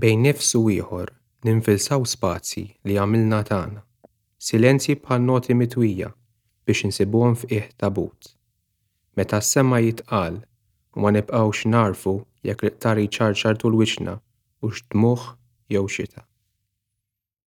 bejn nifs u ieħor ninfilsaw spazji li għamilna tagħna, silenzji bħal noti mitwija biex insibuhom f'qiegħ tabut. Meta s-sema jitqal u ma nibqgħux narfu jekk tari ċarċar tul wiċċna u x'dmuħ jew xita.